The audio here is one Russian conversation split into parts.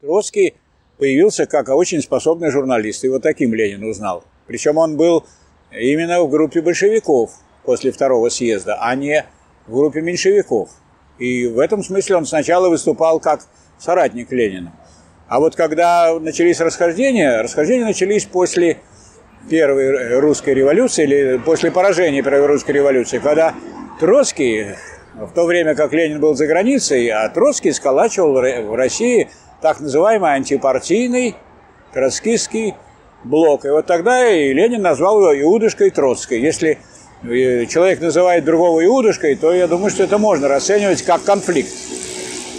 Троцкий появился как очень способный журналист, и вот таким Ленин узнал. Причем он был именно в группе большевиков после второго съезда, а не в группе меньшевиков. И в этом смысле он сначала выступал как соратник Ленина. А вот когда начались расхождения, расхождения начались после Первой русской революции или после поражения Первой русской революции, когда Троцкий, в то время как Ленин был за границей, а Троцкий сколачивал в России так называемый антипартийный троцкистский блок. И вот тогда и Ленин назвал его Иудушкой Троцкой. Если э, человек называет другого Иудушкой, то я думаю, что это можно расценивать как конфликт.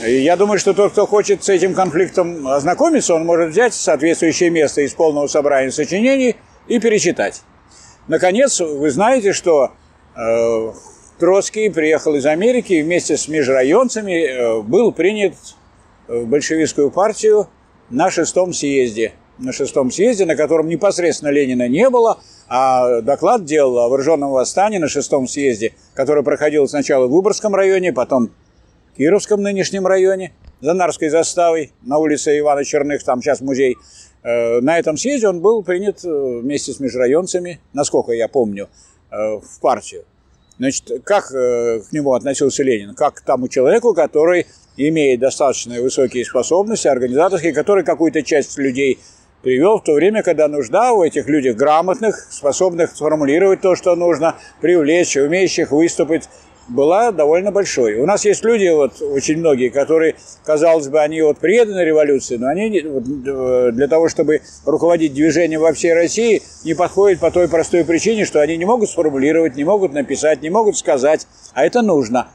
И я думаю, что тот, кто хочет с этим конфликтом ознакомиться, он может взять соответствующее место из полного собрания сочинений и перечитать. Наконец, вы знаете, что э, Троцкий приехал из Америки и вместе с межрайонцами э, был принят в большевистскую партию на шестом съезде. На шестом съезде, на котором непосредственно Ленина не было, а доклад делал о вооруженном восстании на шестом съезде, который проходил сначала в Выборгском районе, потом в Кировском нынешнем районе, за Нарской заставой, на улице Ивана Черных, там сейчас музей. Э, на этом съезде он был принят э, вместе с межрайонцами, насколько я помню, э, в партию. Значит, как к нему относился Ленин? Как к тому человеку, который имеет достаточно высокие способности, организаторские, который какую-то часть людей привел в то время, когда нужда у этих людей грамотных, способных сформулировать то, что нужно, привлечь, умеющих выступить, была довольно большой. У нас есть люди, вот очень многие, которые, казалось бы, они вот преданы революции, но они э, для того, чтобы руководить движением во всей России, не подходят по той простой причине, что они не могут сформулировать, не могут написать, не могут сказать, а это нужно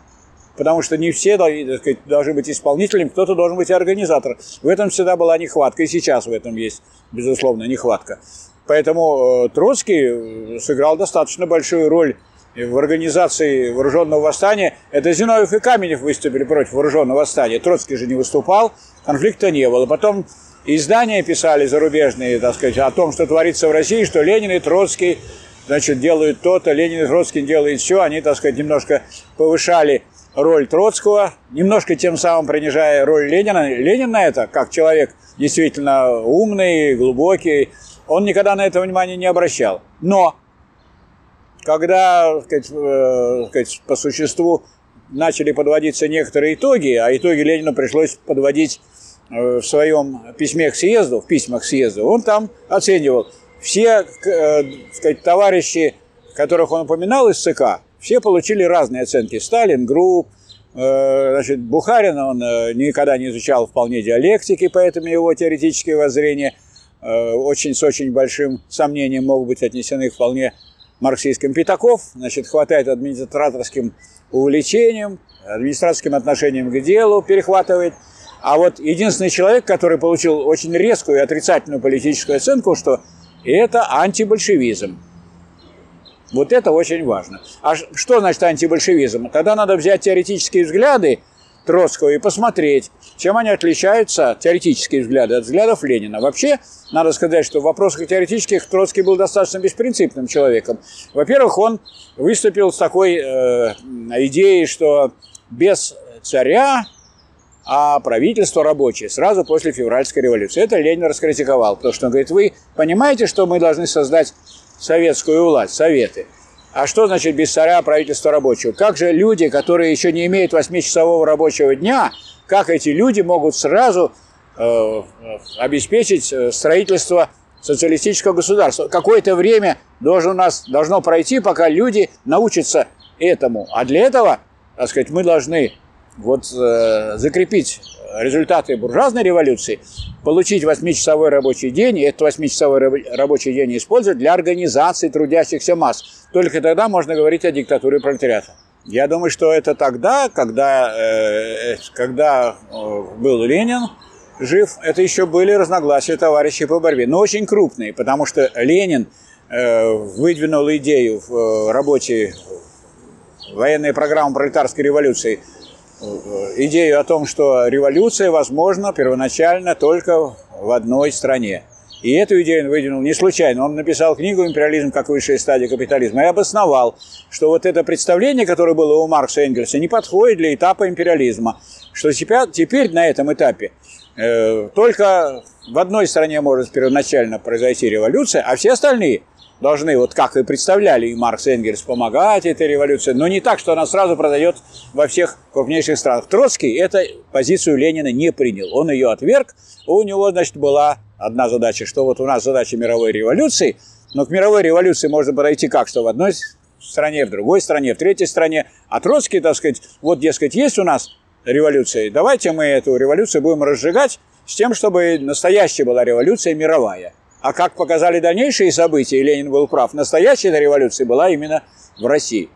потому что не все сказать, должны быть исполнителем, кто-то должен быть организатором. В этом всегда была нехватка, и сейчас в этом есть, безусловно, нехватка. Поэтому э, Троцкий э, сыграл достаточно большую роль в организации вооруженного восстания. Это Зиновьев и Каменев выступили против вооруженного восстания. Троцкий же не выступал, конфликта не было. Потом издания писали зарубежные, так сказать, о том, что творится в России, что Ленин и Троцкий значит, делают то-то, Ленин и Троцкий делают все. Они, так сказать, немножко повышали роль Троцкого, немножко тем самым принижая роль Ленина. Ленин на это, как человек действительно умный, глубокий, он никогда на это внимание не обращал. Но когда сказать, э, сказать, по существу начали подводиться некоторые итоги, а итоги Ленину пришлось подводить э, в своем письме к съезду, в письмах к съезду, он там оценивал все э, сказать, товарищи, которых он упоминал из ЦК, все получили разные оценки. Сталин, Групп, э, значит, Бухарин, он э, никогда не изучал вполне диалектики, поэтому его теоретические воззрения э, очень с очень большим сомнением могут быть отнесены к вполне марксистским. Пятаков, значит, хватает администраторским увлечением, администраторским отношением к делу, перехватывает. А вот единственный человек, который получил очень резкую и отрицательную политическую оценку, что это антибольшевизм. Вот это очень важно. А что значит антибольшевизм? Тогда надо взять теоретические взгляды Троцкого и посмотреть, чем они отличаются, теоретические взгляды, от взглядов Ленина. Вообще, надо сказать, что в вопросах теоретических Троцкий был достаточно беспринципным человеком. Во-первых, он выступил с такой э, идеей, что без царя, а правительство рабочее сразу после февральской революции. Это Ленин раскритиковал, потому что он говорит, вы понимаете, что мы должны создать советскую власть, советы. А что значит без царя правительство рабочего? Как же люди, которые еще не имеют 8-часового рабочего дня, как эти люди могут сразу э, обеспечить э, строительство социалистического государства? Какое-то время должно, у нас, должно пройти, пока люди научатся этому. А для этого, так сказать, мы должны вот, э, закрепить результаты буржуазной революции, получить 8-часовой рабочий день, и этот 8-часовой рабочий день использовать для организации трудящихся масс. Только тогда можно говорить о диктатуре пролетариата. Я думаю, что это тогда, когда, э, когда э, был Ленин жив, это еще были разногласия товарищей по борьбе, но очень крупные, потому что Ленин э, выдвинул идею в работе военной программы пролетарской революции – идею о том, что революция возможна первоначально только в одной стране. И эту идею он выдвинул не случайно. Он написал книгу «Империализм как высшая стадия капитализма» и обосновал, что вот это представление, которое было у Маркса и Энгельса, не подходит для этапа империализма. Что теперь, теперь на этом этапе э, только в одной стране может первоначально произойти революция, а все остальные должны, вот как и представляли и Маркс и Энгельс, помогать этой революции, но не так, что она сразу продает во всех крупнейших странах. Троцкий эту позицию Ленина не принял. Он ее отверг. У него, значит, была одна задача, что вот у нас задача мировой революции, но к мировой революции можно подойти как, что в одной стране, в другой стране, в третьей стране. А Троцкий, так сказать, вот, дескать, есть у нас революция, давайте мы эту революцию будем разжигать с тем, чтобы настоящая была революция мировая. А как показали дальнейшие события, Ленин был прав, настоящая революция была именно в России.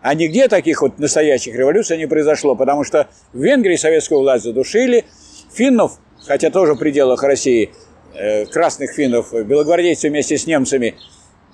А нигде таких вот настоящих революций не произошло, потому что в Венгрии советскую власть задушили, финнов, хотя тоже в пределах России, э, красных финнов, белогвардейцы вместе с немцами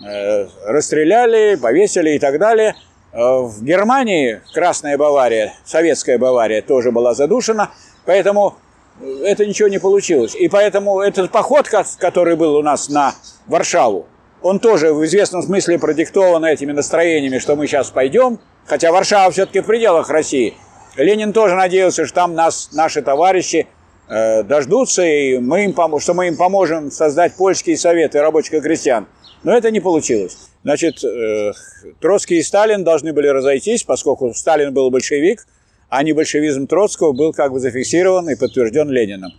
э, расстреляли, повесили и так далее. Э, в Германии Красная Бавария, Советская Бавария тоже была задушена, поэтому это ничего не получилось. И поэтому этот поход, который был у нас на Варшаву, он тоже в известном смысле продиктован этими настроениями, что мы сейчас пойдем, хотя Варшава все-таки в пределах России. Ленин тоже надеялся, что там нас, наши товарищи э, дождутся, и мы им пом- что мы им поможем создать польские советы рабочих и крестьян. Но это не получилось. Значит, э, Троцкий и Сталин должны были разойтись, поскольку Сталин был большевик – а не большевизм Троцкого был как бы зафиксирован и подтвержден Лениным.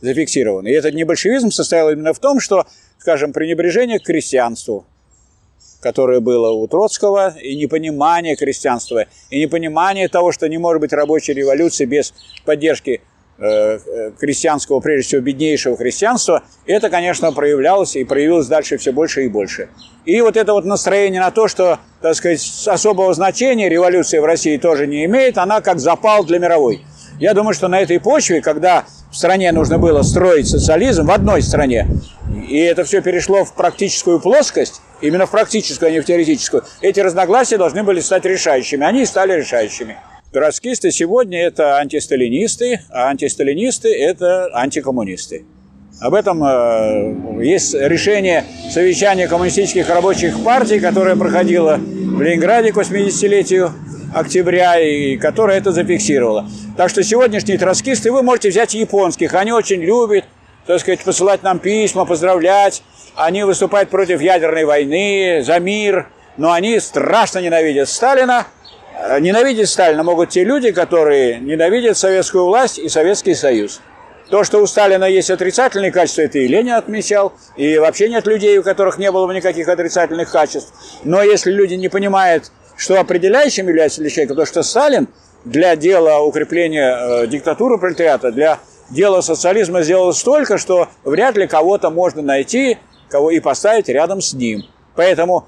Зафиксирован. И этот небольшевизм состоял именно в том, что, скажем, пренебрежение к крестьянству, которое было у Троцкого, и непонимание крестьянства, и непонимание того, что не может быть рабочей революции без поддержки крестьянского, прежде всего беднейшего христианства, это, конечно, проявлялось и проявилось дальше все больше и больше. И вот это вот настроение на то, что, так сказать, особого значения революция в России тоже не имеет, она как запал для мировой. Я думаю, что на этой почве, когда в стране нужно было строить социализм, в одной стране, и это все перешло в практическую плоскость, именно в практическую, а не в теоретическую, эти разногласия должны были стать решающими. Они и стали решающими. Троцкисты сегодня это антисталинисты, а антисталинисты это антикоммунисты. Об этом э, есть решение совещания коммунистических рабочих партий, которое проходило в Ленинграде к 80-летию октября, и которое это зафиксировало. Так что сегодняшние троцкисты, вы можете взять японских, они очень любят, так сказать, посылать нам письма, поздравлять, они выступают против ядерной войны, за мир, но они страшно ненавидят Сталина, ненавидеть Сталина могут те люди, которые ненавидят советскую власть и Советский Союз. То, что у Сталина есть отрицательные качества, это и Ленин отмечал, и вообще нет людей, у которых не было бы никаких отрицательных качеств. Но если люди не понимают, что определяющим является для человека, то что Сталин для дела укрепления э, диктатуры пролетариата, для дела социализма сделал столько, что вряд ли кого-то можно найти, кого и поставить рядом с ним. Поэтому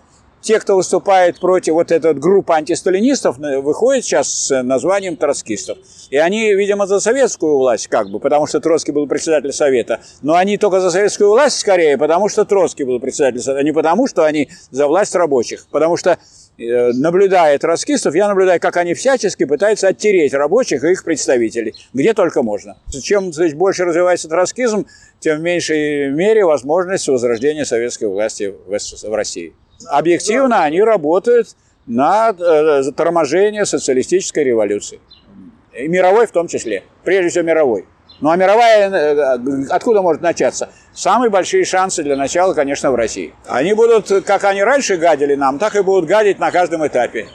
те, кто выступает против вот этой вот группы антисталинистов, выходят сейчас с названием троцкистов. И они, видимо, за советскую власть, как бы, потому что Троцкий был председатель Совета. Но они только за советскую власть скорее, потому что Троцкий был председатель Совета, а не потому, что они за власть рабочих. Потому что, э, наблюдая троцкистов, я наблюдаю, как они всячески пытаются оттереть рабочих и их представителей, где только можно. Чем значит, больше развивается троцкизм, тем в меньшей мере возможность возрождения советской власти в России. Объективно они работают на э, торможение социалистической революции. И мировой в том числе. Прежде всего мировой. Ну а мировая э, откуда может начаться? Самые большие шансы для начала, конечно, в России. Они будут, как они раньше гадили нам, так и будут гадить на каждом этапе.